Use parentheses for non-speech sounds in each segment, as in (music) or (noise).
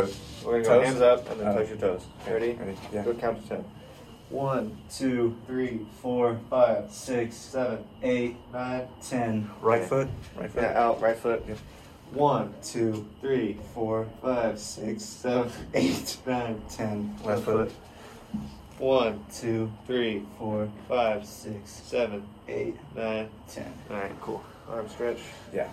go. We're gonna go Toes? hands up and then Oh. touch your toes. Ready? Ready? Yeah. Go count to ten. One, two, three, four, five, six, seven, eight, nine, ten. Right foot. Right foot. Yeah, out. Right foot. Yep. One, two, three, four, five, six, seven, (laughs) eight, nine, ten. Left foot. One, two, three, four, five, six, seven, eight, nine, Ten. All right, cool. Arm stretch. Yeah.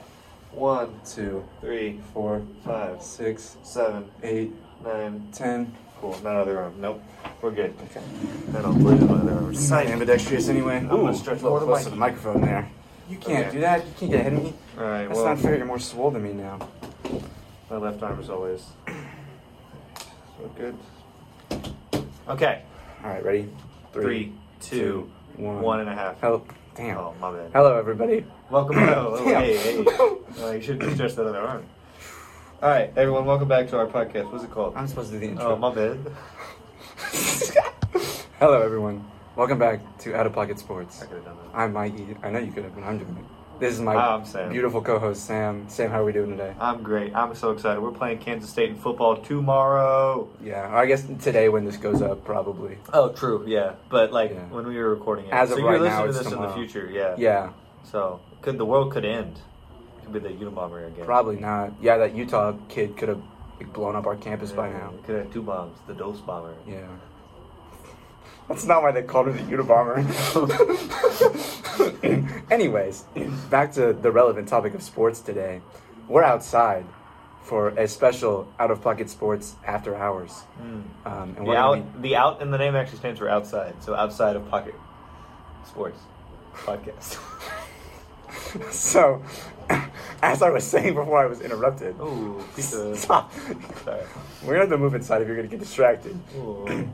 One, Two, three, four, five, six, seven, eight, nine. ten. Cool. Not other arm. Nope. We're good. Okay. I don't believe my other arm. Side ambidextrous anyway. I'm gonna stretch a little more close to the microphone there. You can't Okay. do that. You can't get ahead of me. All right. That's well, not fair. You're more swole than me now. my left arm is always. So good. Okay. All right, ready? Three, two, one. one and a half. Hello. Damn. Oh, my bad. Hello, everybody. Welcome. Oh, (coughs) Damn. hey, hey. Oh, you should have stretched that other arm. All right, everyone. Welcome back to our podcast. What's it called? I'm supposed to do the intro. Oh, my bad. (laughs) Hello, everyone. Welcome back to Out of Pocket Sports. I could have done that. I'm Mikey. I know you could have, but I'm doing it. This is my Ah, I'm Sam. beautiful co-host Sam. Sam, how are we doing today? I'm great. I'm so excited. We're playing Kansas State in football tomorrow. Yeah, I guess today when this goes up, probably. Oh, true. Yeah, but like Yeah. when we were recording it, As so of you're right listening now, to it's this in tomorrow. the future. Yeah. Yeah, So could the world could end? It could be the Unabomber again. probably not. Yeah, that Utah kid could have blown up our campus by now. Could have two bombs. The Dose Bomber. Yeah. That's not why they called her the Unabomber. (laughs) Anyways, back to the relevant topic of sports today. We're outside for a special out of pocket sports after hours. Um, and The out, gonna the out, and the name actually stands for outside. So outside of pocket sports podcast. (laughs) so, as I was saying before I was interrupted, Ooh, stop. (laughs) Sorry. We're gonna have to move inside if you're gonna get distracted. (clears throat)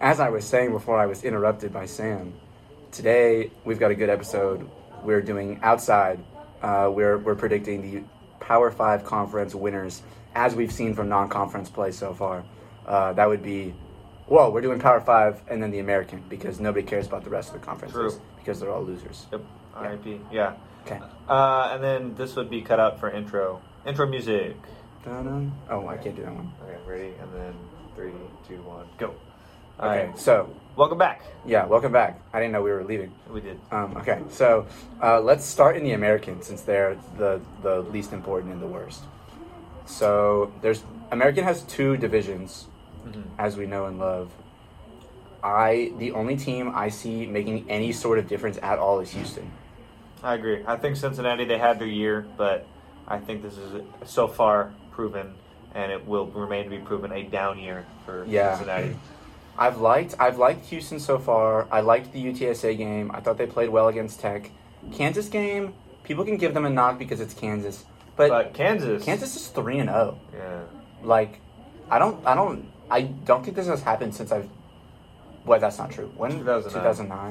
As I was saying before I was interrupted by Sam, today we've got a good episode. We're doing outside. Uh, we're we're predicting the Power Five conference winners as we've seen from non-conference play so far. Uh, that would be, well, we're doing Power Five and then the American because nobody cares about the rest of the conferences True. because they're all losers. Yep. R.I.P. Yeah. Okay. Uh, and then this would be cut out for intro. Intro music. Dun-dun. Oh, I can't do that one. Okay, ready? And then three, two, one, go. All Okay, right. so Welcome back. yeah, welcome back. I didn't know we were leaving. We did. Um, okay, so uh, let's start in the American since they're the the least important and the worst. So there's American has two divisions, Mhm. as we know and love. I the only team I see making any sort of difference at all is Houston. I agree. I think Cincinnati they had their year, but I think this is so far proven, and it will remain to be proven a down year for Yeah. Cincinnati. I've liked I've liked Houston so far. I liked the UTSA game. I thought they played well against Tech. Kansas game, people can give them a knock because it's Kansas, but, But Kansas, Kansas is three and zero. yeah, like I don't I don't I don't think this has happened since I've well that's not true. When 2009.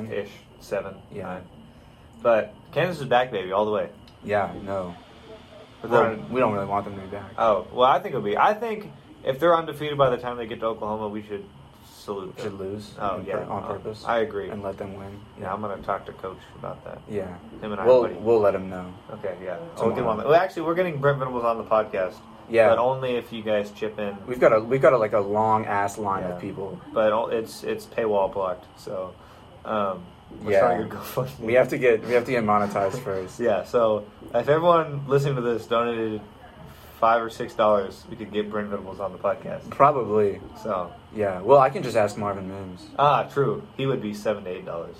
2009? ish, seven, Yeah. nine. But Kansas is back, baby, all the way. Yeah, no. But Well, we don't really want them to be back. oh, well, I think it'll be. I think if they're undefeated by the time they get to Oklahoma, we should them. Should lose Oh on yeah, on purpose I agree. and let them win. yeah, I'm gonna talk to coach about that. Yeah. Him and I, We'll buddy. we'll let them know. Okay, yeah. Oh, get him on the- well, actually, we're getting Brent Venables on the podcast. Yeah. But only if you guys chip in. We've got a we've got a, like a long ass line Yeah. of people. But it's it's paywall blocked, so um, we're Yeah. starting to go We have to get we have to get monetized first. (laughs) Yeah, so if everyone listening to this donated five or six dollars, we could get Brent Venables on the podcast. Probably. So Yeah. Well, I can just ask Marvin Mims. ah, true. He would be seven to eight dollars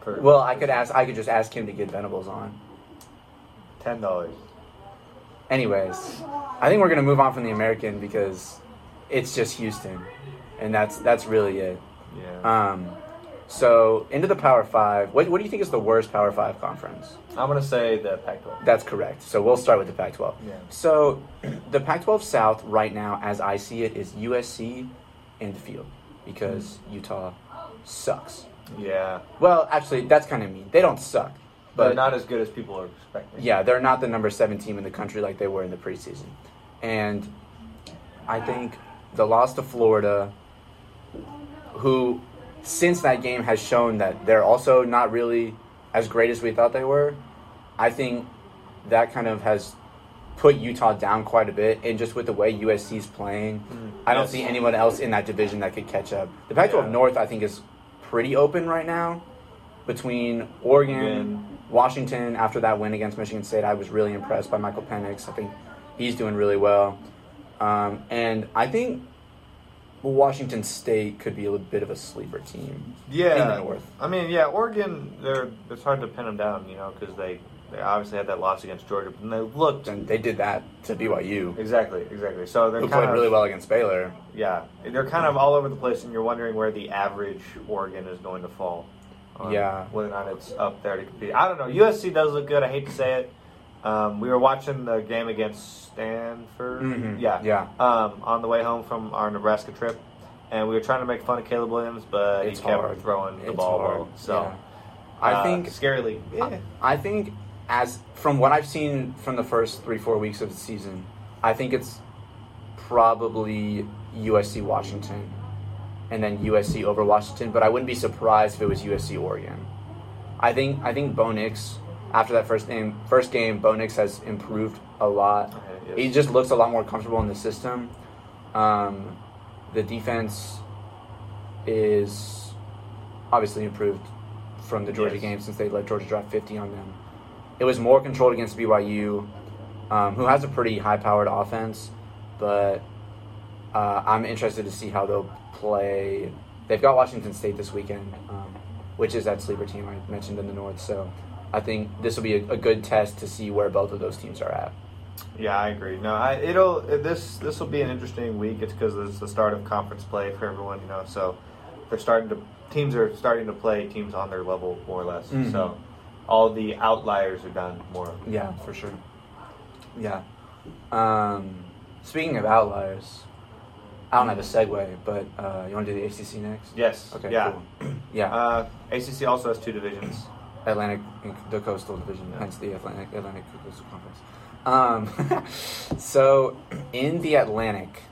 per. Well, I could ask I could just ask him to get Venables on. ten dollars. Anyways, I think we're gonna move on from the American because it's just Houston, and that's that's really it. Yeah. Um, so into the Power Five. What, what do you think is the worst Power Five conference? I'm gonna say the Pac-12. That's correct. So we'll start with the Pac-12. Yeah. So (clears throat) the Pac-12 South right now, as I see it, is USC and the field because hmm. Utah sucks. Yeah. Well, actually, that's kind of mean. They don't suck, But but not as good as people are expecting. yeah, they're not the number seven team in the country like they were in the preseason. And I think the loss to Florida, who since that game has shown that they're also not really as great as we thought they were, I think that kind of has put Utah down quite a bit, and just with the way USC's playing, I don't Yes. see anyone else in that division that could catch up. The Pac-12 Yeah. North, I think, is pretty open right now between Oregon, Oregon. Washington. After that win against Michigan State, I was really impressed by Michael Penix. I think he's doing really well, um, and I think Washington State could be a little bit of a sleeper team. Yeah, in the North. I mean, yeah, Oregon. They're it's hard to pin them down, you know, because they they obviously had that loss against Georgia, but they looked And they did that to BYU, exactly exactly. So they're who played of really well against Baylor. Yeah, they're kind of all over the place, and you're wondering where the average Oregon is going to fall. Yeah. whether or not it's up there to compete. I don't know. USC does look good. I hate to say it. Um, we were watching the game against Stanford. Mhm. Yeah, Yeah. Um, on the way home from our Nebraska trip, and we were trying to make fun of Caleb Williams, but It's he kept hard. throwing the It's ball hard. well. So Yeah. I uh, think scarily. Yeah. I think as from what I've seen from the first three four weeks of the season, I think it's probably USC Washington, and then USC over Washington. But I wouldn't be surprised if it was USC Oregon. I think I think Bo Nix after that first game first game Bo Nix has improved a lot. Okay, yes. He just looks a lot more comfortable in the system. Um, the defense is obviously improved from the Georgia Yes. game since they let Georgia drop 50 on them. It was more controlled against BYU, um, who has a pretty high powered offense, but uh, I'm interested to see how they'll play. They've got Washington State this weekend, um, which is that sleeper team I mentioned in the North. So I think this will be a, a good test to see where both of those teams are at. Yeah, I agree. No, I, it'll this this will be an interesting week. It's because it's the start of conference play for everyone, you know. So they're starting to teams are starting to play teams on their level more or less. Mhm. So all the outliers are done more. Yeah, for sure. Yeah. Um, speaking of outliers, I don't have a segue, but uh, you want to do the ACC next? Yes. Okay. Yeah. Cool. (clears throat) Yeah. Uh, ACC also has two divisions. Atlantic, the Coastal Division, Yeah. hence the Atlantic Atlantic Coastal Conference. Um, (laughs) so in the Atlantic,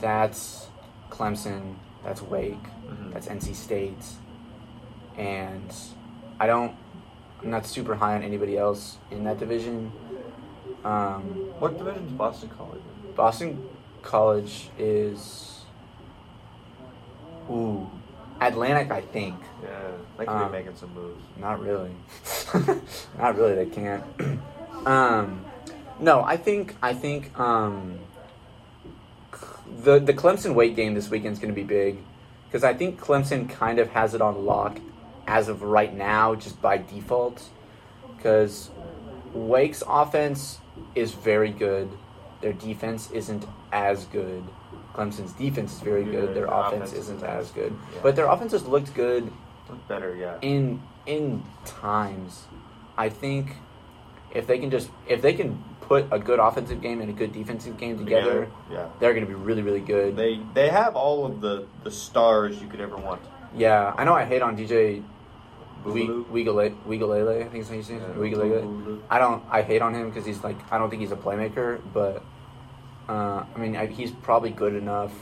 that's Clemson, that's Wake, Mhm. that's NC State, and I don't, I'm not super high on anybody else in that division. Um, What division is Boston College? in? Boston College is, ooh, Atlantic, I think. Yeah, they could Um, be making some moves. Not really. (laughs) Not really. They can't. (clears throat) um, no, I think I think um, the the Clemson weight game this weekend is going to be big because I think Clemson kind of has it on lock as of right now, just by default. Because Wake's offense is very good, their defense isn't as good. Clemson's defense is very good, their Their offense offense isn't as good. yeah. But their offense has looked good Look better, yeah. in in times, I think if they can just if they can put a good offensive game and a good defensive game together, yeah. they're going to be really really good. They they have all of the the stars you could ever want. yeah, I know I hate on DJ? Uiagalelei. I think is how you say it. Uiagalelei. I don't. I hate on him because he's like I don't think he's a playmaker, but uh, I mean I, he's probably good enough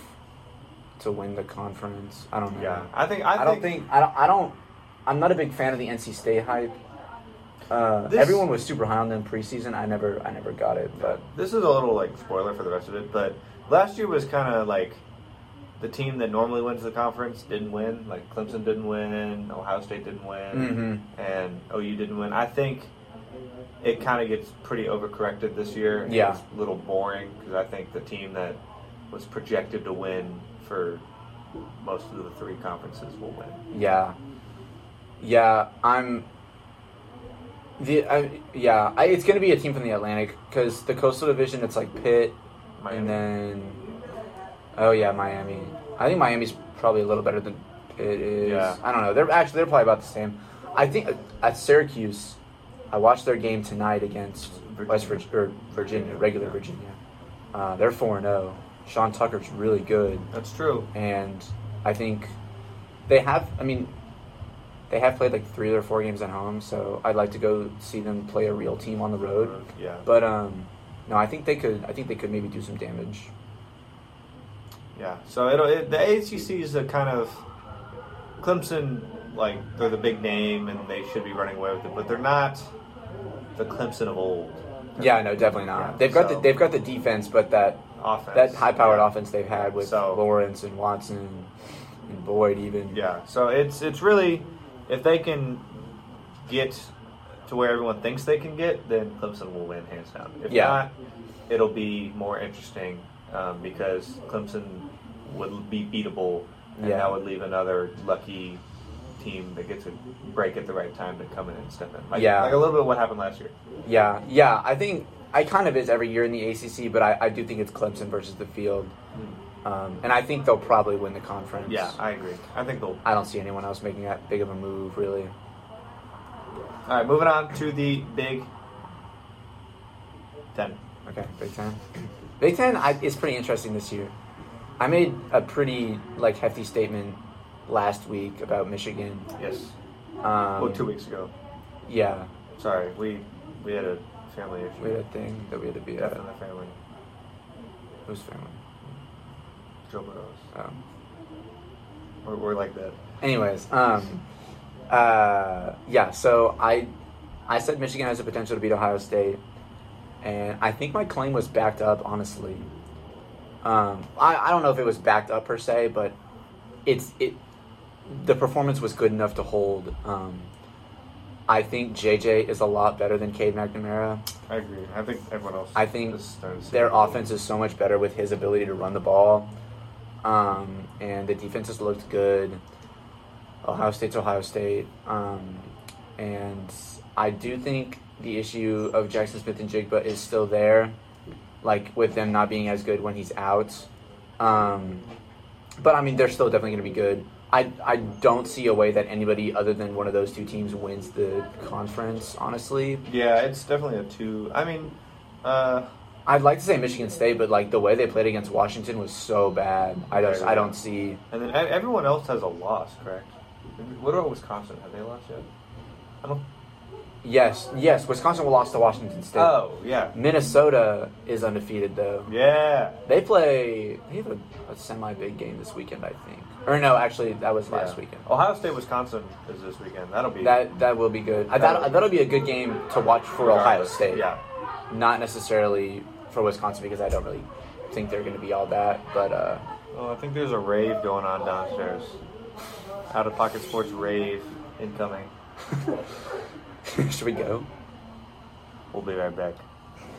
to win the conference. I don't know. Yeah, I think I, I, don't think I don't I don't I'm not a big fan of the NC State hype. Uh, This- everyone was super high on them preseason. I never I never got it, but This is a little like spoiler for the rest of it, but last year was kind of like the team that normally wins the conference didn't win. Like Clemson didn't win, Ohio State didn't win, Mhm. and OU didn't win. I think it kind of gets pretty overcorrected this year. Yeah. it's a little boring because I think the team that was projected to win for most of the three conferences will win. yeah, yeah. I'm the I, yeah. I, it's gonna be a team from the Atlantic because the Coastal Division it's like Pitt Miami. and then oh yeah Miami. I think Miami's probably a little better than Pitt is. Yeah. I don't know. They're actually they're probably about the same. I think uh, at Syracuse, I watched their game tonight against West Virginia, Virginia, regular Virginia. Uh, they're four and zero. Sean Tucker's really good, That's true. and I think they have. I mean, they have played like three or four games at home, so I'd like to go see them play a real team on the road. Yeah. But um, no, I think they could. I think they could maybe do some damage. Yeah, so it'll, it, the ACC is a kind of Clemson, like they're the big name and they should be running away with it, but they're not the Clemson of old. Yeah, no, definitely not. Yeah, they've got so- the they've got the defense, but that offense. that high powered Yeah. offense they've had with So- Lawrence and Watson and Boyd even. Yeah, so it's it's really if they can get to where everyone thinks they can get, then Clemson will win hands down. If Yeah. not, it'll be more interesting um, because Clemson would be beatable, and Yeah. that would leave another lucky team that gets a break at the right time to come in and step in. Like, Yeah. like a little bit of what happened last year. Yeah, yeah. I think I kind of is every year in the ACC, but I, I do think it's Clemson versus the field, um, and I think they'll probably win the conference. Yeah, I agree. I think they'll. I don't see anyone else making that big of a move, really. All right, moving on to the Big Ten. Okay, Big Ten. Big Ten I, is pretty interesting this year. I made a pretty like hefty statement last week about Michigan. Yes. Um, well, two weeks ago. Yeah, Sorry, we we had a family issue. we had a thing that we had to be Death at. in the family. Whose family? Joe Burrow's. Um, We're, we're like that. anyways, um, uh, yeah. So I, I said Michigan has the potential to beat Ohio State, and I think my claim was backed up. Honestly, um, I, I don't know if it was backed up per se, but it's it. The performance was good enough to hold. Um, I think JJ is a lot better than Cade McNamara. I agree. I think everyone else. I think is starting to see Their offense is so much better with his ability to run the ball. Um, and the defense has looked good. Ohio State's Ohio State. Um, and I do think the issue of Jaxon Smith-Njigba is still there, like with them not being as good when he's out. Um, but I mean, they're still definitely going to be good. I, I don't see a way that anybody other than one of those two teams wins the conference, honestly. Yeah, it's definitely a two. I mean, uh, I'd like to say Michigan State, but like the way they played against Washington was so bad. I just I don't see. and then everyone else has a loss, correct? What about Wisconsin? Have they lost yet? I don't. Yes, yes. Wisconsin will lost to Washington State. Oh, yeah, Minnesota is undefeated though. yeah. They play. They have a, a semi big game this weekend, I think. Or no, actually, that was last Yeah. weekend. Ohio State, Wisconsin is this weekend. That'll be That that will be good. I, that that'll be a good game to watch for Ohio. State. Yeah, Not necessarily for Wisconsin because I don't really think they're going to be all that. But uh, well, I think there's a rave going on downstairs. Out of pocket sports rave incoming. (laughs) (laughs) should we go? We'll be right back.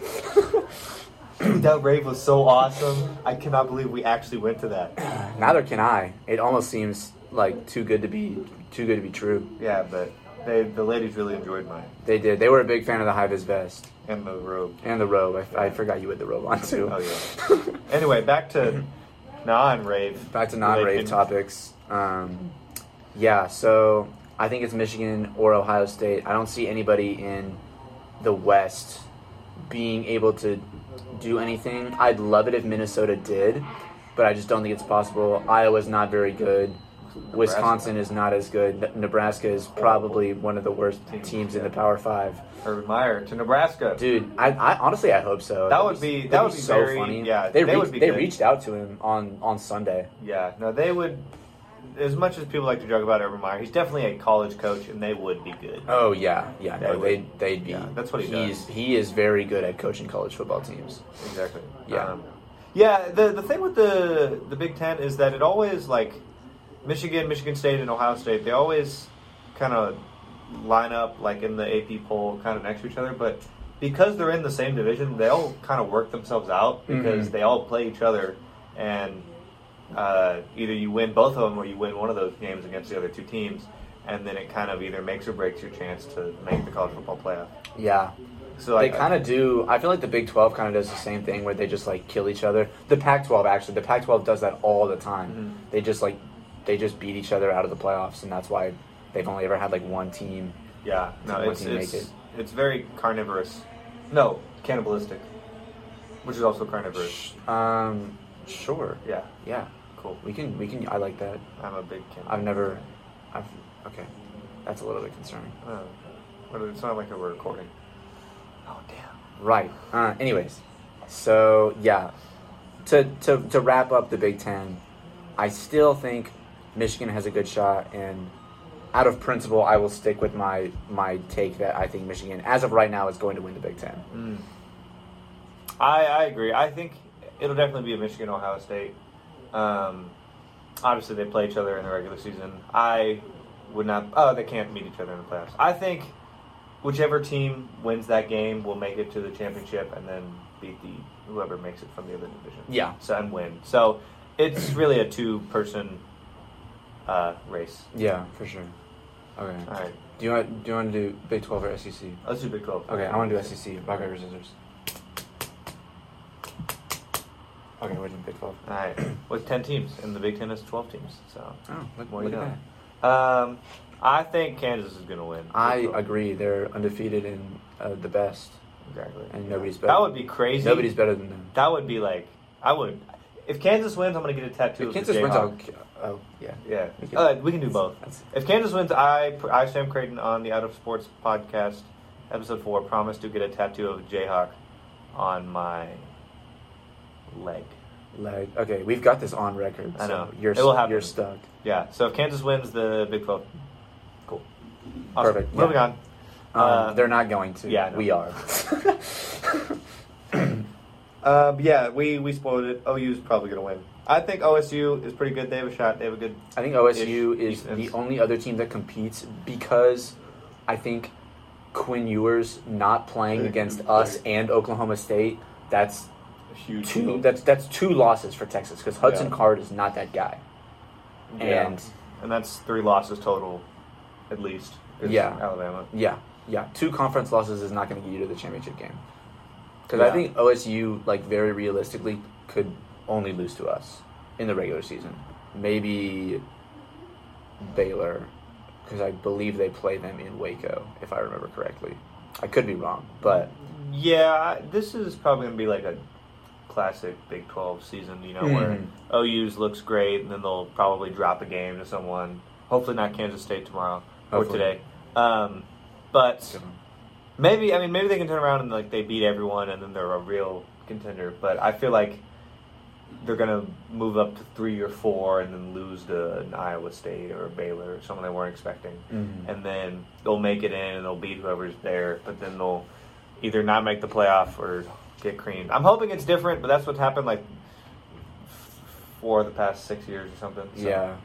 (laughs) that rave was so awesome. I cannot believe we actually went to that. (clears throat) Neither can I. It almost seems like too good to be too good to be true. Yeah, but they the ladies really enjoyed mine They did. They were a big fan of the high vis vest and the robe. and the robe. I, I forgot you had the robe on too. Oh yeah. (laughs) anyway, back to (clears throat) non-rave. Back to non-rave topics. Um, yeah, so I think it's Michigan or Ohio State. I don't see anybody in the West being able to do anything. I'd love it if Minnesota did, but I just don't think it's possible. Iowa's not very good. Wisconsin is not as good. Nebraska is probably one of the worst teams in the Power Five. Urban Meyer to Nebraska. Dude, I, I honestly I hope so. That would be- that would be very- yeah, they, they be they reached out to him on on Sunday. Yeah, no, they would. As much as people like to joke about Urban Meyer, he's definitely a college coach, and they would be good. Oh yeah, yeah. They No, they would. they'd be. Yeah, that's what he he's, does. He is very good at coaching college football teams. Exactly. Yeah. Um, yeah. The the thing with the the Big Ten is that it always like Michigan, Michigan State, and Ohio State. They always kind of line up like in the AP poll, kind of next to each other. But because they're in the same division, they all kind of work themselves out because Mhm. they all play each other, and uh, either you win both of them or you win one of those games against the other two teams. And then it kind of either makes or breaks your chance to make the college football playoff. Yeah, So they like, kind of do. I feel like the Big Twelve kind of does the same thing where they just like kill each other. The Pac twelve actually, the Pac twelve does that all the time. Mhm. They just like they just beat each other out of the playoffs, and that's why they've only ever had like one team. Yeah, no, it's make it's, it. it's very carnivorous. No, cannibalistic, which is also carnivorous. Um, sure. Yeah, Yeah, cool. we can we can. I like that. I'm a big cannibal. I've never. I've okay. That's a little bit concerning. Oh, but it's not like we're recording. Oh damn. Right. Uh, anyways, so yeah, to, to to wrap up the Big Ten, I still think Michigan has a good shot, and out of principle, I will stick with my my take that I think Michigan, as of right now, is going to win the Big Ten. Mm. I, I agree. I think it'll definitely be a Michigan Ohio State. Um, obviously, they play each other in the regular season. I would not. Oh, they can't meet each other in the playoffs. I think whichever team wins that game will make it to the championship and then beat the whoever makes it from the other division. Yeah. So and win. So it's really a two-person uh, race. Yeah, for sure. Okay. All right. Do you want do you want to do Big Twelve or SEC? Let's do Big Twelve. Okay, I want to do SEC. Rock paper scissors. Okay, we're doing Big Twelve. All right. With ten teams, and the Big Ten has twelve teams. So Oh, look, What look you at know? that. um, I think Kansas is going to win. I agree. They're undefeated and uh, the best, Exactly. and nobody's better. That would be crazy. Nobody's better than them. That would be like I would. If Kansas wins, I'm gonna get a tattoo. If of Kansas the wins, I'll. Oh, yeah. Yeah, We can- uh, we can do both. If Kansas wins, I, I Sam Creighton on the Out of Sports podcast, episode four, promise to get a tattoo of Jayhawk on my leg. Like, okay, we've got this on record. I know. So you're It will happen. you're stuck. Yeah. So if Kansas wins the Big Twelve, cool. Awesome. Perfect, Moving yeah. on. Um, Uh, they're not going to. yeah, we are. (coughs) Um, yeah, we we spoiled it. OU's probably gonna win. I think OSU is pretty good. They have a shot. They have a good. I think OSU is defense. the only other team that competes because I think Quinn Ewers not playing against us and Oklahoma State. That's Huge. two. That's that's two losses for Texas because Hudson Yeah. Card is not that guy. Yeah. And and that's three losses total, at least. Yeah. Alabama. yeah, yeah, two conference losses is not going to get you to the championship game. Because I think OSU, like very realistically, could only lose to us in the regular season. Maybe Baylor, because I believe they play them in Waco, if I remember correctly. I could be wrong, but Yeah, this is probably gonna be like a classic Big Twelve season. You know, where Mhm. OU's looks great, and then they'll probably drop a game to someone. Hopefully, not Kansas State tomorrow or today. Um, but maybe I mean maybe they can turn around and like they beat everyone, and then they're a real contender. But I feel like they're gonna move up to three or four, and then lose to an Iowa State or a Baylor or someone they weren't expecting. Mhm. and then they'll make it in and they'll beat whoever's there, but then they'll either not make the playoff or get creamed. I'm hoping it's different, but that's what's happened like for the past six years or something. So, yeah,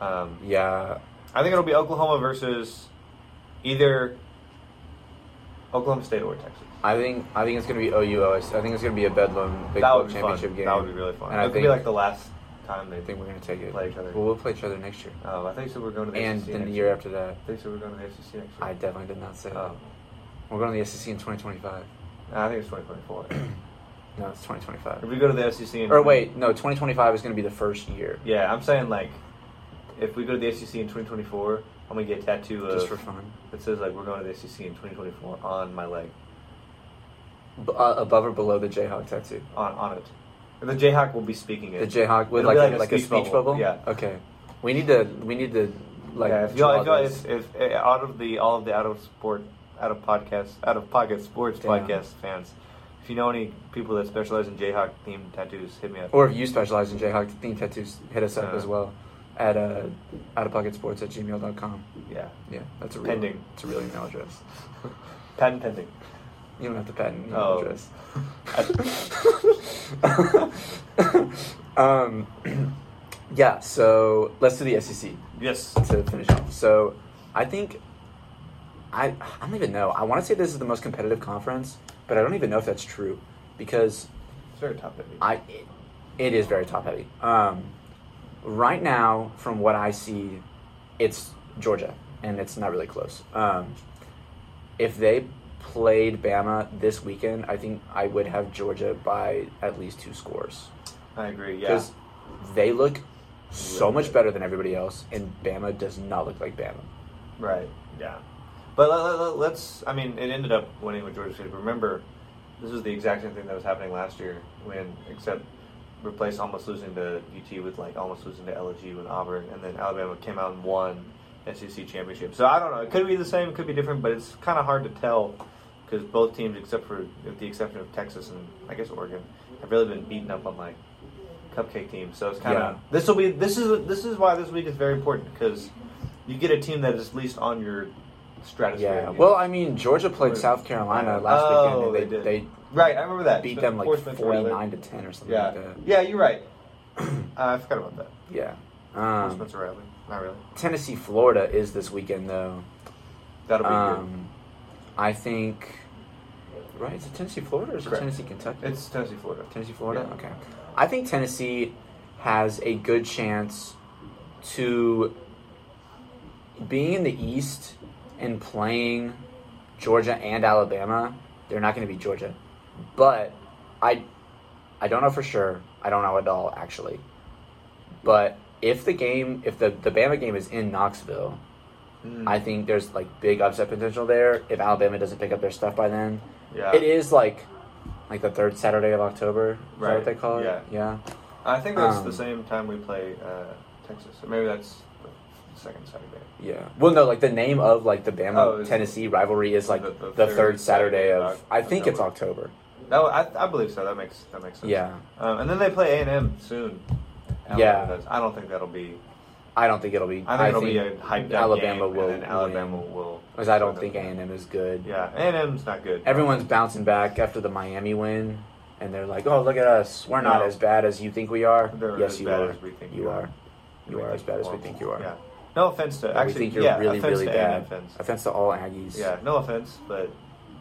um, yeah, I think it'll be Oklahoma versus either Oklahoma State or Texas. I think I think it's going to be OUOS. I think it's going to be a Bedlam Big that 12 would championship fun. game. That would be really fun. And it I could think be like the last time they think we're going to take it. play each other. Well, we'll play each other next year, Oh, I think so. We're going to the and SEC then the next year after that. I think so. We're going to the SEC next year. I definitely did not say that. Oh. We're going to the SEC in 2025. I think it's 2024. (clears throat) No, it's 2025. if we go to the SEC, in Or wait, no, 2025 is going to be the first year, Yeah, I'm saying like, if we go to the SEC in 2024, I'm gonna get a tattoo of just for fun. that says like we're going to the SEC in 2024 on my leg, B- uh, above or below the Jayhawk tattoo. on on it. And the Jayhawk will be speaking it. The Jayhawk with It'll like be a, like like a speech bubble. Yeah. Okay. We need to we need to like yeah, if y'all, draw if, y'all this. if, if uh, out of the all of the out of sport, out of podcast, out of pocket sports Damn. podcast fans, if you know any people that specialize in Jayhawk themed tattoos, hit me up. Or if you specialize in Jayhawk themed tattoos, hit us up Uh, as well at uh, outofpocketsports at gmail.com. yeah, Yeah, that's a real, Pending. It's a real email address. (laughs) patent pending. You don't have to patent email Oh. address. (laughs) (laughs) um, (clears throat) yeah, so let's do the SEC Yes. to finish off. So I think I I don't even know. I want to say this is the most competitive conference, but I don't even know if that's true because It's very top heavy. I it, it is very top heavy. Um, right now, from what I see, it's Georgia, and it's not really close. Um, if they played Bama this weekend, I think I would have Georgia by at least two scores I agree. Yeah. because they look so much better than everybody else, and Bama does not look like Bama. Right. Yeah. But let, let, us I mean, it ended up winning with Georgia State. Remember, this is the exact same thing that was happening last year when, except replaced almost losing to UT with like almost losing to LSU and Auburn, and then Alabama came out and won SEC championship. So I don't know. It could be the same. It could be different, but it's kind of hard to tell because both teams, except for with the exception of Texas and I guess Oregon, have really been beaten up on like cupcake teams. So it's kind of Yeah. this will be this is this is why this week is very important because you get a team that is at least on your stratosphere. Yeah. Well. I mean, Georgia played. South Carolina last Oh, weekend, and they they did. they Right, I remember that. beat Sp- them like poor Spencer Rattler. forty nine to ten or something Yeah, like that. yeah, you're right. (clears throat) uh, I forgot about that. Yeah. Um, Spencer Rattler. Not really. Tennessee, Florida is this weekend though. That'll be Um, I think. Right? Is it Tennessee, Florida, or is it Correct. Tennessee, Kentucky? It's Tennessee, Florida. Tennessee, Florida. Yeah. Okay. I think Tennessee has a good chance to being in the East and playing Georgia and Alabama. They're not going to be Georgia, but I, I don't know for sure. I don't know at all actually. But if the game, if the the Bama game is in Knoxville, Mm. I think there's like big upset potential there. If Alabama doesn't pick up their stuff by then, yeah. it is like like the third Saturday of October. Is that Right. what they call it? Yeah. Yeah. I think that's um, the same time we play uh, Texas. Or maybe that's second Saturday. Yeah. Well, no, like the name of like the Bama Oh, Tennessee rivalry is like The- the, the third, third Saturday Saturday of. I think it's October. No, I, I believe so. That makes that makes sense. Yeah. Um, and then they play A and M soon. Yeah. Does. I don't think that'll be. I don't think it'll be. I think it'll be a hyped up Alabama game, will. and Alabama will. Because I don't think A and M is good. Yeah, A and M's not good. Everyone's bouncing back after the Miami win, and they're like, "Oh, look at us. We're not No. as bad as you think we are." They're yes, you are. as we think you are. You are as bad as we think you are. Yeah. No offense to actually. we think you're yeah, really, offense really to bad. Fans. Offense to all Aggies. Yeah, no offense, but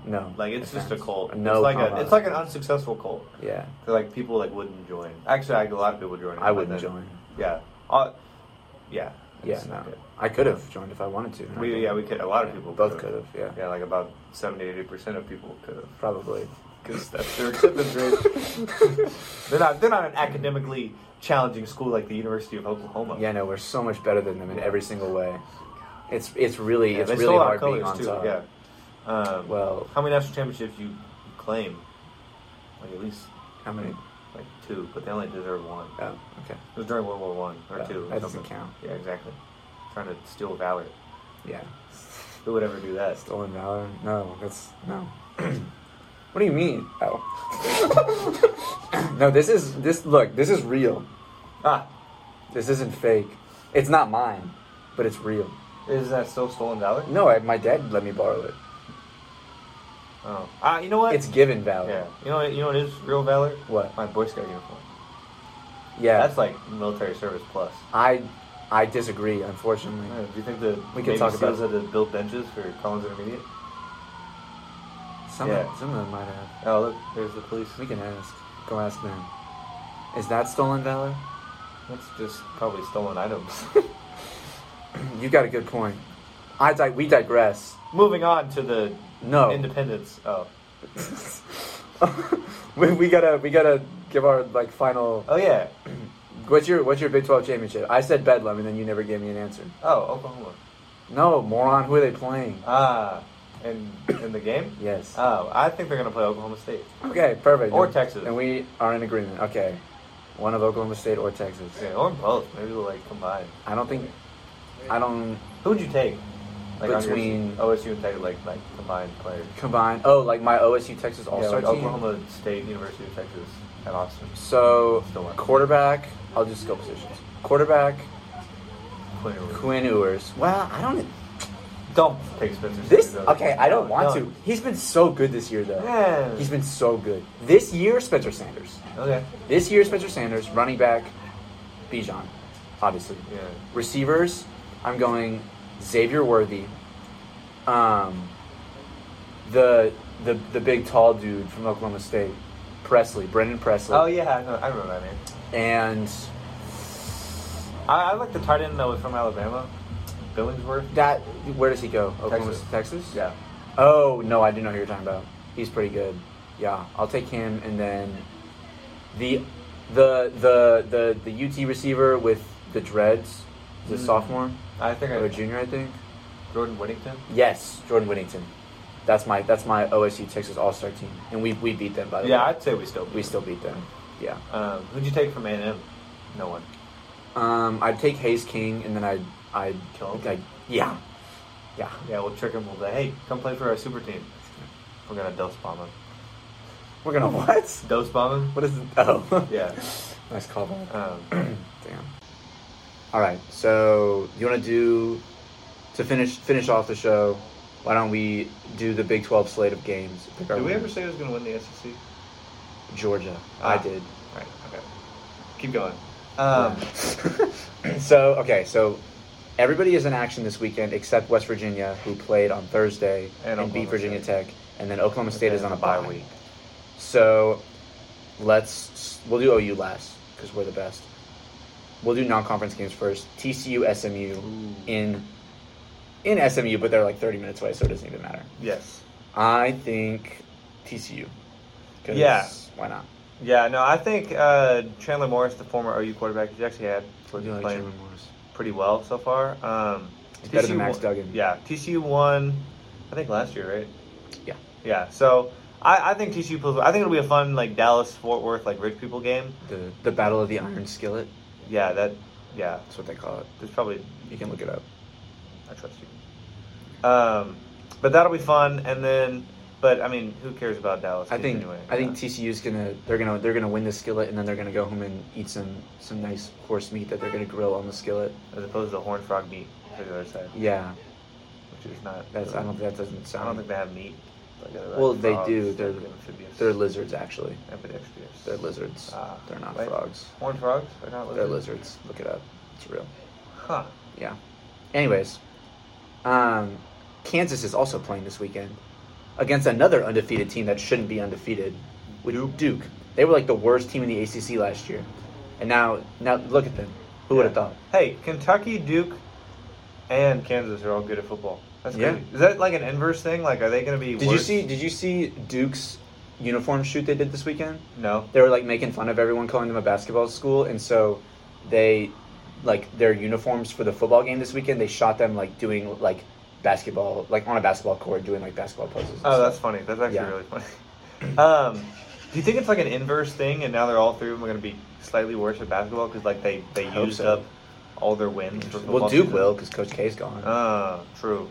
No. like it's just a cult. No. it's like comma. a, it's like an unsuccessful cult. Yeah. Like people like wouldn't join. Actually, like, a lot of people would join. I wouldn't then- join. Yeah. Uh, yeah. Yeah. No. good. I could have joined if I wanted to. We yeah we could. A lot of people both could have. Yeah. Yeah, like about 70 80 percent of people could have. Probably. because that's their acceptance rate. (laughs) they're not they're not an academically challenging school like the University of Oklahoma. Yeah, no, we're so much better than them in every single way. It's it's really Yeah, it's really hard being on too. top. Yeah. Um, Well, how many national championships you claim? Like at least how many? like two, but they only deserve one. Oh, okay. It was during World War One or Oh, two. or that doesn't count. Yeah, exactly. Trying to steal valor. Yeah. Who would ever do that? Stolen valor? No, that's no. (clears throat) what do you mean? Oh. (laughs) no, this is this. Look, this is real. Ah, This isn't fake. It's not mine, but it's real. is that still stolen valor? No, I, my dad let me borrow it. Oh, ah, you know what? It's given valor. yeah. You know what? You know what is real valor? What? My Boy Scout uniform. Yeah. That's like military service plus. I I disagree. Unfortunately. Yeah, Do you think the We can Navy talk SEALs about- had to build benches for Collins Intermediate? Some Yeah. some of them might have. Oh, look, there's the police. We can ask. Go ask them. Is that stolen valor? That's just probably stolen items. (laughs) You got a good point. I di- we digress. Moving on to the No. independence. Oh, (laughs) we, we gotta we gotta give our like final. oh yeah. (clears throat) What's your what's your Big Twelve championship? I said Bedlam, and then you never gave me an answer. Oh, Oklahoma. No, moron. Who are they playing? Ah, in in the game. Yes. Oh, I think they're gonna play Oklahoma State. Okay, perfect. Or Texas. And we are in agreement. Okay, one of Oklahoma State or Texas. Yeah, or both. Maybe they'll like combine. I don't think. I don't Who would you take? Like on your Between- OSU and Texas, like like combined players. Combined. Oh, like my OSU Texas All yeah, Star like team. Oklahoma State, University of Texas, at Austin. So quarterback. I'll just go positions. Quarterback Quinn Ewers. Quinn Ewers. Well, I don't. Don't take Spencer. This Sanders, though. okay. I don't want to. He's been so good this year, though. Yeah. He's been so good. This year, Spencer Sanders. okay. This year, Spencer Sanders. Running back, Bijan, obviously. Yeah. Receivers, I'm going Xavier Worthy. Um, the the the big tall dude from Oklahoma State, Presley, Brennan Presley. Oh yeah, I, know, I remember that name. And I, I like the tight end that was from Alabama, Billingsworth. that, where does he go? Oklahoma, Texas. Texas. Yeah. Oh no, I didn't know who you're talking about. He's pretty good. Yeah, I'll take him, and then the the the the the UT receiver with the dreads, the Mm. sophomore I think I or junior, I think. Jordan Whittington. Yes, Jordan Whittington. That's my that's my OSU Texas All Star team, and we we beat them by the Yeah, way. Yeah, I'd say we still. We still beat them. Yeah. Um, who'd you take from A and M? No one. Um, I'd take Haynes King, and then I'd I'd Kill him? I'd, yeah, yeah. Yeah, we'll trick him. We'll say, hey, come play for our super team. We're gonna dose bomb him. We're gonna (laughs) what? Dose bomb him. What is it? Oh, (laughs) Yeah. nice callback. Um, (clears throat) Damn. All right. So you want to do to finish finish off the show? why don't we do the Big 12 slate of games? Did we ever winners. say who's going to win the SEC? Georgia? I Ah. did. Right. Okay. Keep going. Um, (laughs) so okay, so everybody is in action this weekend except West Virginia, who played on Thursday And and, beat Virginia State. Tech, and then Oklahoma State is on a bye week. So let's we'll do OU last because we're the best. We'll do non-conference games first. TCU, SMU in in SMU, but they're like 30 minutes away, so it doesn't even matter. yes. I think TCU. Yeah. Why not? Yeah. No, I think uh, Chandler Morris, the former OU quarterback, he's actually had like Chandler Morris. Pretty well so far. Um, He's better than TCU Max won- Duggan. Yeah. TCU won. I think last year, right? Yeah. Yeah. So I, I think TCU pulls. I think it'll be a fun like Dallas Fort Worth like rich people game. The the Battle of the Iron Skillet. Yeah. That. Yeah. That's what they call it. There's probably You can look it up. I trust you. Um, but that'll be fun, and then, but I mean, who cares about Dallas? I think anyway. I think TCU's gonna they're gonna they're gonna win the skillet and then they're gonna go home and eat some some nice horse meat that they're gonna grill on the skillet. as opposed to horn frog meat to the other side, Yeah, which is not. that's I don't that doesn't sound. I don't think they have meat. Like, uh, Well, like they do. They're- amphibious. They're lizards actually. ambidextrous. They're lizards. Ah, they're not wait. frogs. Horned frogs? They're not lizards. They're lizards. lizards. Look it up. It's real. Huh. Yeah. Anyways, um, Kansas is also playing this weekend against another undefeated team that shouldn't be undefeated, with Duke. Duke. They were like the worst team in the ACC last year, and now now look at them. Who would have thought? Hey, Kentucky, Duke, and Kansas are all good at football. That's Yeah. crazy. Is that like an inverse thing? Like, are they going to be? Did you see? Did you see Duke's uniform shoot they did this weekend? No. They were like making fun of everyone calling them a basketball school, and so they like their uniforms for the football game this weekend. They shot them like doing like basketball, like on a basketball court, doing like basketball poses. Oh, stuff. that's funny. That's actually Yeah. really funny. (laughs) Um, do you think it's like an inverse thing, and now they're all three of them are going to be slightly worse at basketball because like they they I used so. up all their wins? For football Well, Duke season? will because Coach K's gone. Ah, true.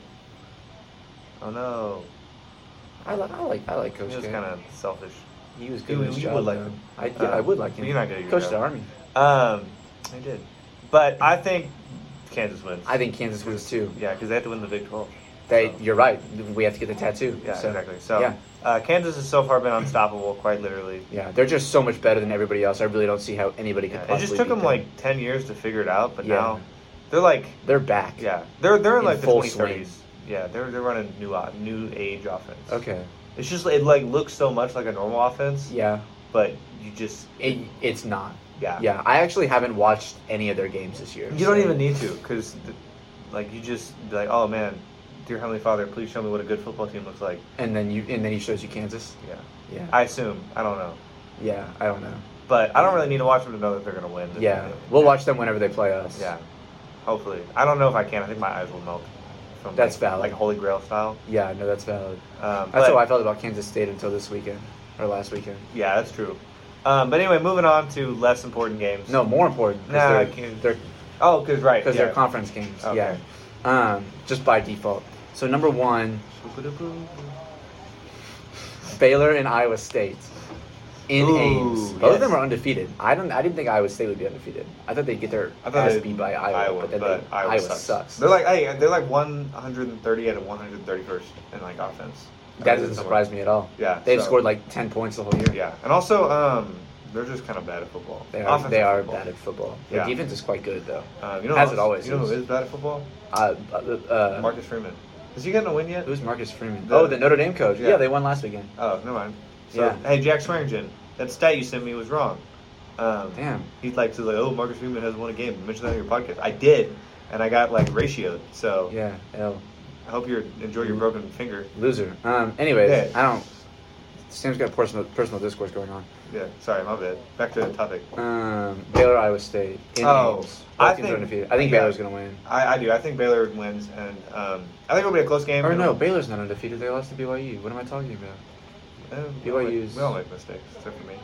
Oh no, I, li- I like I like Coach K. he was kind of selfish. he was you- good. in his you job, would like though. him. I, yeah, Uh, I would like him. you're not good at your Coach job. the Army. Um, he did, but I think Kansas wins. I think Kansas wins too. yeah, because they have to win the Big Twelve. They, So- you're right. We have to get the tattoo. Yeah, So, exactly. So yeah, uh, Kansas has so far been unstoppable, quite literally. yeah, they're just so much better than everybody else. I really don't see how anybody could. Yeah, it just took beat them like ten years to figure it out, but Yeah. now they're like They're back. Yeah, they're they're in like the twenty thirties. Yeah, they're they're running new new age offense. Okay. It's just it like looks so much like a normal offense, Yeah. but you just It, it's not. Yeah Yeah, I actually haven't watched any of their games this year. You don't even need to because like you just be like oh man, dear Heavenly Father, please show me what a good football team looks like. And then you and then he shows you Kansas. Yeah, Yeah. I assume I don't know, yeah. I don't know. but I don't really need to watch them to know that they're gonna win. Yeah. We'll watch them whenever they play us. Yeah, hopefully. I don't know if I can. I think my eyes will melt. From That's like, valid. Like Holy Grail style. Yeah. No, that's valid. Um, That's but- how I felt about Kansas State until this weekend or last weekend. Yeah, that's true. Um, but anyway, moving on to less important games. No, more important. 'cause Nah, they're, they're Oh, because right. because yeah. they're conference games. Okay. Yeah. Um, just by default. So number one, Baylor and Iowa State in Ooh, Ames. Both of them are undefeated. I don't. I didn't think Iowa State would be undefeated. I thought they'd get their I ass beat by Iowa, but then they, Iowa, Iowa, sucks. sucks. They're like hey, they're like 130 out of 131st in like offense. That doesn't surprise me at all. Yeah, they've so- scored like ten points the whole year. Yeah, and also um, they're just kind of bad at football. They are. Offensive They are football. bad at football. Their Yeah. defense is quite good though. Uh, you know, As it always You know is. who is bad at football? Uh, uh, uh, Marcus Freeman. Has he gotten a win yet? Who's Marcus Freeman? The- oh, the Notre Dame coach. Yeah. Yeah. they won last weekend. Oh, never mind. So, Yeah. hey, Jack Swearingen, that stat you sent me was wrong. Um, Damn. He's like, to like, oh, Marcus Freeman has won a game. You mentioned that on your podcast. I did, and I got like ratioed. So Yeah. L. I hope you enjoy your Mm. broken finger. Loser. Um. Anyways, Yeah. I don't. Sam's got personal personal discourse going on. Yeah, sorry, my bad. Back to the topic. Um, Baylor, Iowa State. In Oh. Both I teams think- undefeated. I think yeah. Baylor's gonna win. I, I do. I think Baylor wins, and um, I think it'll be a close game. Or no, Baylor's not undefeated. They lost to BYU. What am I talking about? Eh, we all make- BYU's We all make mistakes, except for me.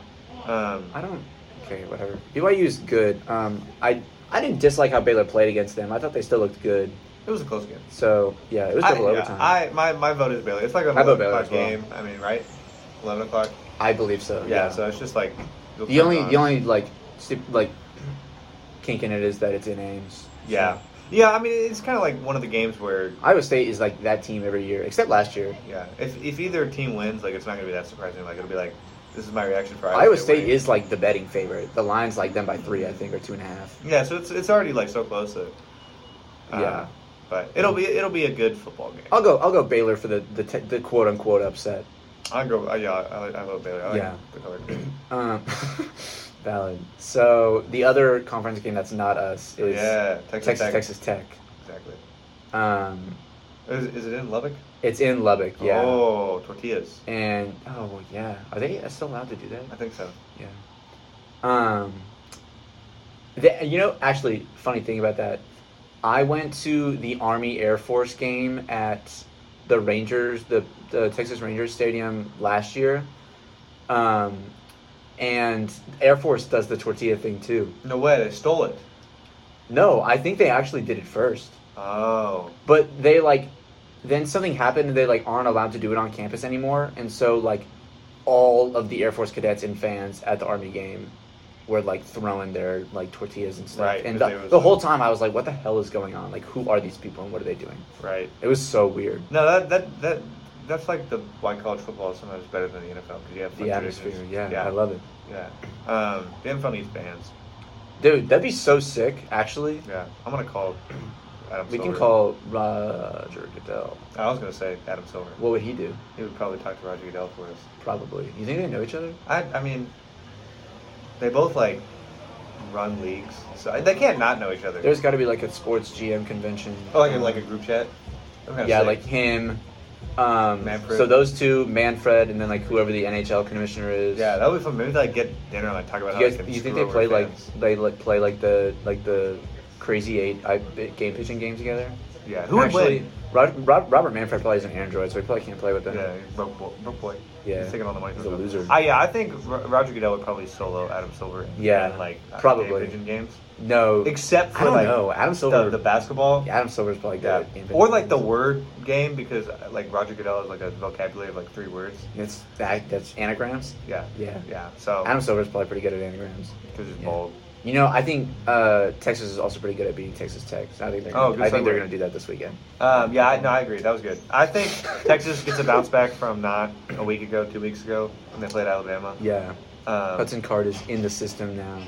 Um, I don't. Okay, whatever. BYU's good. Um, I I didn't dislike how Baylor played against them. I thought they still looked good. It was a close game. So yeah, it was I, double yeah, overtime. I my, my vote is Baylor. It's like a I vote 11 Baylor o'clock as well. game. I mean, right? Eleven o'clock. I believe so. Yeah. So it's just like you'll the turn only on. the only like like kink in it is that it's in Ames. Yeah. Yeah, I mean, it's kind of like one of the games where, Iowa State is like that team every year, except last year. yeah, if, if either team wins, like it's not gonna be that surprising. Like it'll be like, this is my reaction for Iowa State winning. is like the betting favorite. The line's like them by three, I think, or two and a half. Yeah, so it's it's already like so close to. Uh, Yeah. But it'll be it'll be a good football game. I'll go. I'll go Baylor for the the, te- the quote unquote upset. I'll go. Uh, yeah, I, I love Baylor. I like Yeah. the color green. (clears throat) Um, (laughs) valid. So the other conference game that's not us is yeah, Texas, Texas Tech. Texas Tech. Exactly. Um, Is, is it in Lubbock? it's in Lubbock, yeah. Oh, tortillas. And oh yeah, are they still allowed to do that? I think so. Yeah. Um. The, you know, actually, funny thing about that, I went to the Army Air Force game at the Rangers, the the Texas Rangers Stadium last year. Um, and Air Force does the tortilla thing too. No way, they stole it. No, I think they actually did it first. Oh. But they like then something happened and they like aren't allowed to do it on campus anymore and so like all of the Air Force cadets and fans at the Army game were like throwing their like tortillas and stuff. Right, and the, was, the whole time I was like, what the hell is going on? Like who are these people and what are they doing? Right. It was so weird. No, that that that that's like the why college football is sometimes better than the NFL because you have The atmosphere, yeah, yeah, I love it. yeah. Um, the NFL needs bands. Dude, that'd be so sick, actually. Yeah, I'm gonna call Adam. We can call Roger Goodell. I was gonna say Adam Silver. What would he do? He would probably talk to Roger Goodell for us. Probably. You think they know each other? I I mean, they both like run leagues, so they can't not know each other. There's got to be like a sports GM convention. oh, like a, like a group chat. Yeah, sick. like him. Um, Manfred. So those two, Manfred, and then like whoever the NHL commissioner is. yeah, that would be fun. Maybe they like get dinner and like talk about You how guys, they you think they play like fans. they like play like the like the crazy eight I, game pitching game together? Yeah, who would Actually, win? Rod, Robert Manfred plays an Android, so he probably can't play with them. Yeah. Broke boy. Yeah. He's taking all the money. He's from a loser. Ah, yeah, I think Ro- Roger Goodell would probably solo Adam Silver. Yeah, in, like uh, probably. pigeon games, No, except for I like know. Adam Silver. the, the basketball. Adam Silver's probably good. Yeah, at or like the word game because like Roger Goodell is like a vocabulary of like three words. It's that that's anagrams. Yeah, Yeah. yeah. So Adam Silver's probably pretty good at anagrams. because he's Yeah. bold. You know, I think uh, Texas is also pretty good at beating Texas Tech. So I think they're. Gonna, Oh, good I think they're going to do that this weekend. Um, yeah, I, no, I agree. That was good. I think Texas gets a bounce back from not a week ago, two weeks ago when they played Alabama. Yeah, Um, Hudson Card is in the system now.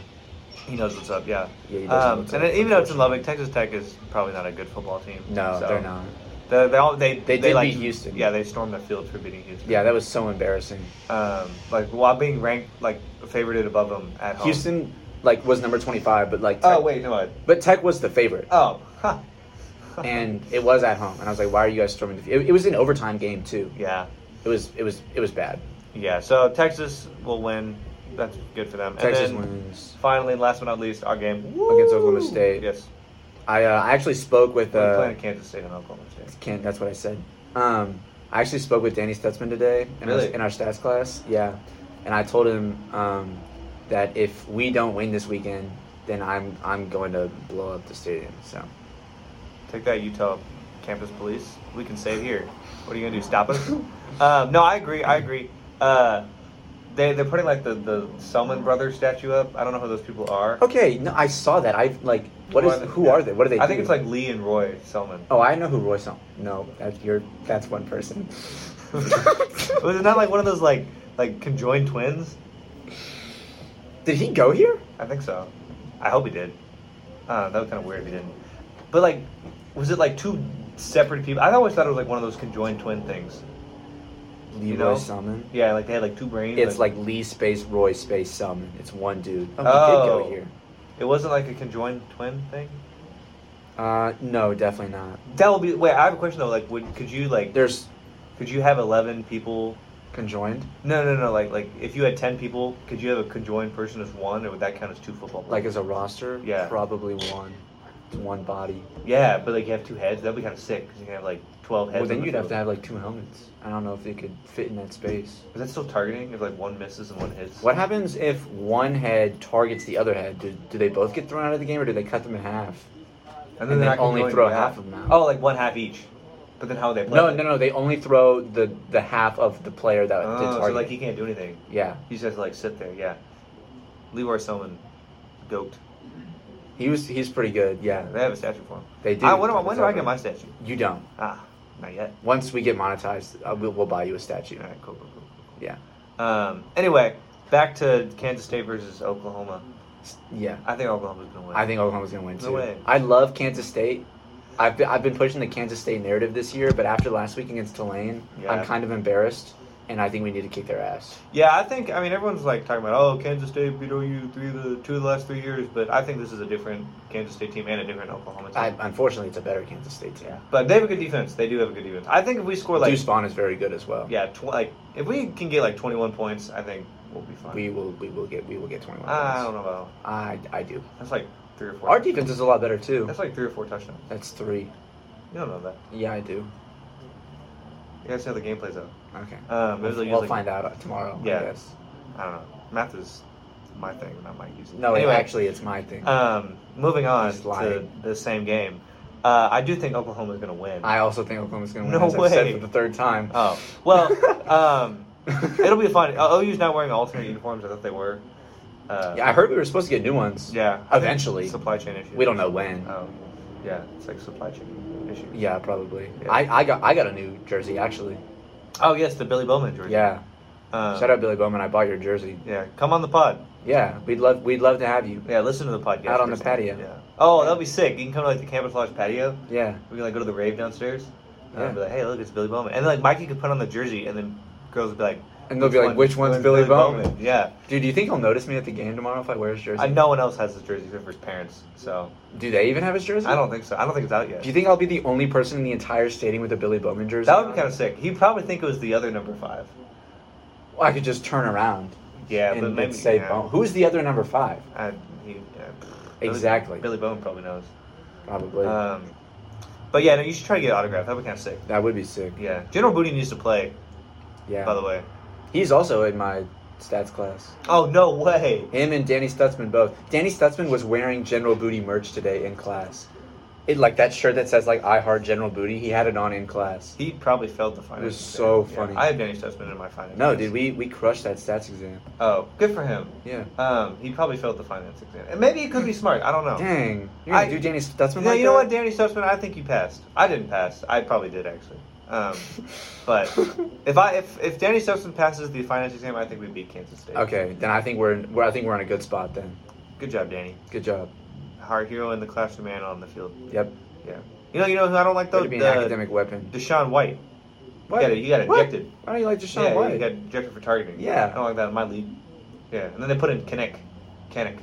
he knows what's up. Yeah. Yeah, he does Um, and up, even though it's in Lubbock, Texas Tech is probably not a good football team. No, So, they're not. They, they, all, they, They did like, beat Houston. Yeah, they stormed the field for beating Houston. Yeah, that was so embarrassing. Um, like while being ranked like favorited above them at home. Houston like was number twenty five, but like Oh wait, no what? but Tech was the favorite, Oh, huh. (laughs) and it was at home. And I was like, why are you guys storming the field? It, it was an overtime game too. yeah, It was it was it was bad. yeah. So Texas will win. That's good for them. Texas wins. finally, last but not least, our game Against Oklahoma State. Yes, I uh, I actually spoke with uh, playing Kansas State and Oklahoma State. Can't, that's what I said. Um, I actually spoke with Danny Stutsman today in, Really? our, in our stats class. Yeah, and I told him um, that if we don't win this weekend, then I'm I'm going to blow up the stadium. So Take that, Utah campus police. We can save here. What are you gonna do? Stop us? um, (laughs) no, I agree. I agree. Uh, they they're putting like the the Selmon brothers statue up. I don't know who those people are. okay, no, I saw that. I like what is they? who are they? What are they? I think it's like Lee and Roy Selmon. oh, I know who Roy Song. No, that's you're that's one person. (laughs) Was it not like one of those like like conjoined twins? Did he go here? I think so. I hope he did. Uh, that was kind of weird if he didn't. But like, was it like two separate people? I always thought it was like one of those conjoined twin things. Leroy You know? Selmon. Yeah, like they had like two brains. It's like Lee space Roy space Selmon. It's one dude. Oh, he Oh. did go here. it wasn't like a conjoined twin thing. Uh, no, definitely not. That will be. Wait, I have a question though. Like, would could you like There's could you have eleven people? Conjoined. No, no, no. Like like if you had ten people, could you have a conjoined person as one, or would that count as two football? Players? Like as a roster, Yeah. probably one. It's one body. yeah, but like you have two heads. That'd be kind of sick because you can have like twelve heads. Well, then the you'd have to have like two helmets. I don't know if they could fit in that space. Is that still targeting if like one misses and one hits? What happens if one head targets the other head? Do, do they both get thrown out of the game, or do they cut them in half? and then not only throw half of them out? Oh, like one half each. But then how they play? No, it? no, no. They only throw the the half of the player that did Oh, so like he can't do anything. yeah. He just has to like sit there. Yeah. Lee Roy Selmon, goat. He was he's pretty good. Yeah, They have a statue for him. they do. I, when, do I- when do I get my statue? You don't. Ah, not yet. Once we get monetized, uh, we'll, we'll buy you a statue. All right, cool, cool, cool. Yeah, Um, anyway, back to Kansas State versus Oklahoma. yeah. I think Oklahoma's gonna win. I think Oklahoma's gonna win too. No way. I love Kansas State. I've been, I've been pushing the Kansas State narrative this year, but after last week against Tulane, Yeah. I'm kind of embarrassed, and I think we need to kick their ass. Yeah, I think. I mean, everyone's like talking about, oh, Kansas State beat OU three the two of the last three years, but I think this is a different Kansas State team and a different Oklahoma team. I, unfortunately, it's a better Kansas State team. yeah, but they have a good defense. They do have a good defense. I think if we score like, Deuce Vaughn is very good as well. yeah, tw- like if we can get like twenty one points, I think we'll be fine. We will we will get we will get 21 I points. don't know about. I I do. That's like three or four. Our defense is a lot better too. That's like three or four touchdowns. That's three. You don't know that. Yeah, I do. You guys see how the game plays out. Okay. Um, We'll, we'll find out tomorrow. Yeah. I guess. I don't know. Math is my thing, not my use. No, anyway, actually, it's my thing. Um, moving on to the same game. Uh, I do think Oklahoma is going to win. I also think Oklahoma is going to win. No as I've said way. for the third time. oh well, (laughs) um, it'll be fun. (laughs) OU's not wearing alternate uniforms. I thought they were. Uh, Yeah, I heard we were supposed to get new ones. yeah. Eventually. supply chain issue. We don't know when. Oh, yeah. It's like supply chain issue. Yeah, probably. Yeah. I, I got I got a new jersey actually. Oh yes, the Billy Bowman jersey. Yeah. Um, Shout out Billy Bowman. I bought your jersey. Yeah, come on the pod. Yeah, we'd love we'd love to have you. Yeah, listen to the podcast. Out on the patio. Yeah. Oh, that'll be sick. You can come to like the camouflage patio. Yeah. We can like go to the rave downstairs. Yeah. And be like, hey, look, it's Billy Bowman. And then like Mikey could put on the jersey, and then girls would be like, And they'll be like, which one's Billy Bowman? Yeah. Dude, do you think he'll notice me at the game tomorrow if I wear his jersey? I, no one else has his jersey except for his parents. So Do they even have his jersey? I don't think so. I don't think it's out yet. Do you think I'll be the only person in the entire stadium with a Billy Bowman jersey? that would be on? kind of sick. He'd probably think it was the other number five. Well, I could just turn around Yeah, and, but and maybe say yeah. Bowman. Who's the other number five? I, he, yeah. Exactly. Billy Bowman probably knows. Probably. Um, but yeah, no, you should try to get an autograph. That would be kind of sick. that would be sick. Yeah, General Booty needs to play. Yeah. By the way. He's also in my stats class. Oh no way! Him and Danny Stutsman both. Danny Stutsman was wearing General Booty merch today in class. It like that shirt that says like I heart General Booty. He had it on in class. He probably failed the finance. It was exam. so Yeah, funny. I had Danny Stutsman in my finance. No, dude, we we crushed that stats exam. Oh, good for him. Yeah. Um, he probably failed the finance exam, and maybe he could be smart. I don't know. Dang, you're gonna I- do Danny Stutsman No, like you know that? what, Danny Stutsman? I think you passed. I didn't pass. I probably did actually. Um, but if I if if Danny Stutsman passes the finance exam, I think we beat Kansas State. Okay, then I think we're, in, we're I think we're in a good spot then. Good job, Danny. Good job. Our hero in the classroom and on the field. Yep. Yeah. You know, you know who I don't like Way to be an The- academic weapon. DaShaun White. What? He got, got What? ejected. Why don't you like DaShaun yeah, White? he got ejected for targeting. Yeah. I don't like that in my league. Yeah, and then they put in Kinnick. Kinnick.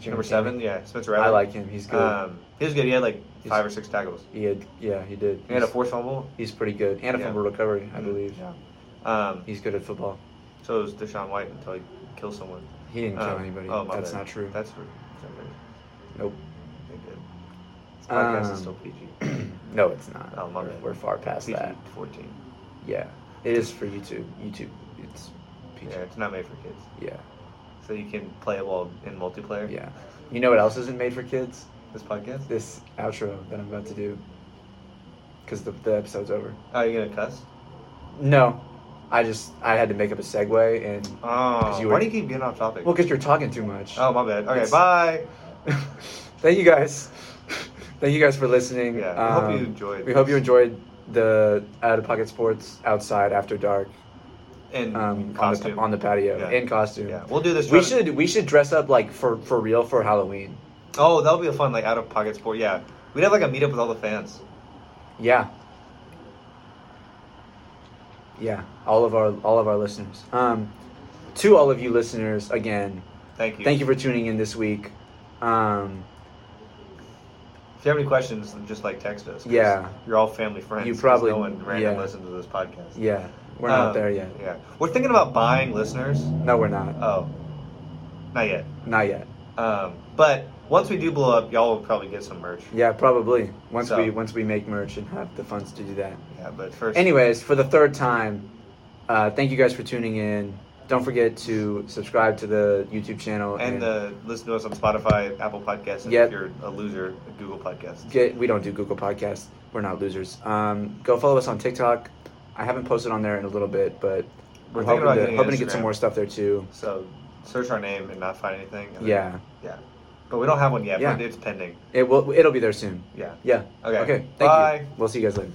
Jimmy Number seven. Yeah, Spencer Rattler. I like him. He's good. Um, he was good. He had like five or six tackles. he had, yeah, he did. He had a forced fumble. He's pretty good, and a Yeah. fumble recovery, I believe. Yeah. Um, He's good at football. so is DaShaun White until he kills someone. He didn't kill Um, anybody. oh, my That's bad. not true. That's true. Is that right? Nope. Okay, good. This podcast Um, is still PG. (clears throat) no, it's not. Oh, my we're, bad. we're far past PG that. 14. Yeah, it is for YouTube. YouTube, it's PG. Yeah, it's not made for kids. Yeah, So you can play it while in multiplayer. yeah. You know what else isn't made for kids? This podcast. This outro that I'm about to do. Because the, the episode's over. Oh, you gonna cuss? No, I just I had to make up a segue and Oh, you why do you keep getting off topic? well, because you're talking too much. Oh, my bad. Okay, It's- bye. (laughs) Thank you guys. (laughs) Thank you guys for listening. Yeah, I hope you Um, enjoyed We hope you enjoyed the out of pocket sports outside after dark In um, on, costume. the, on the patio Yeah. in costume. Yeah, we'll do this. We to- should we should dress up like for for real for Halloween. Oh, that'll be a fun like out of pocket sport. Yeah, we'd have like a meetup with all the fans. Yeah. Yeah, all of our all of our listeners. Um, to all of you listeners, again, Thank you. thank you for tuning in this week. Um, If you have any questions, just like text us. Yeah. you're all family friends. You probably- no one random yeah. listens to this podcast. yeah, we're not Um, there yet. Yeah, we're thinking about buying listeners. No, we're not. Oh, not yet. Not yet. Um, but once we do blow up, y'all will probably get some merch. Yeah, probably once So- we once we make merch and have the funds to do that. Yeah, but first. Anyways, for the third time, uh, thank you guys for tuning in. Don't forget to subscribe to the YouTube channel And uh, listen to us on Spotify, Apple Podcasts, and Yep. if you're a loser, Google Podcasts. get. We don't do Google Podcasts. We're not losers. Um, go follow us on TikTok. I haven't posted on there in a little bit, but We're we're, hoping to hoping to get some more stuff there too. So search our name and not find anything. and then- Yeah. Yeah. but we don't have one yet. Yeah. But it's pending. It will. It'll be there soon. Yeah. Yeah. Okay. Okay. Thank Bye. you. We'll see you guys later.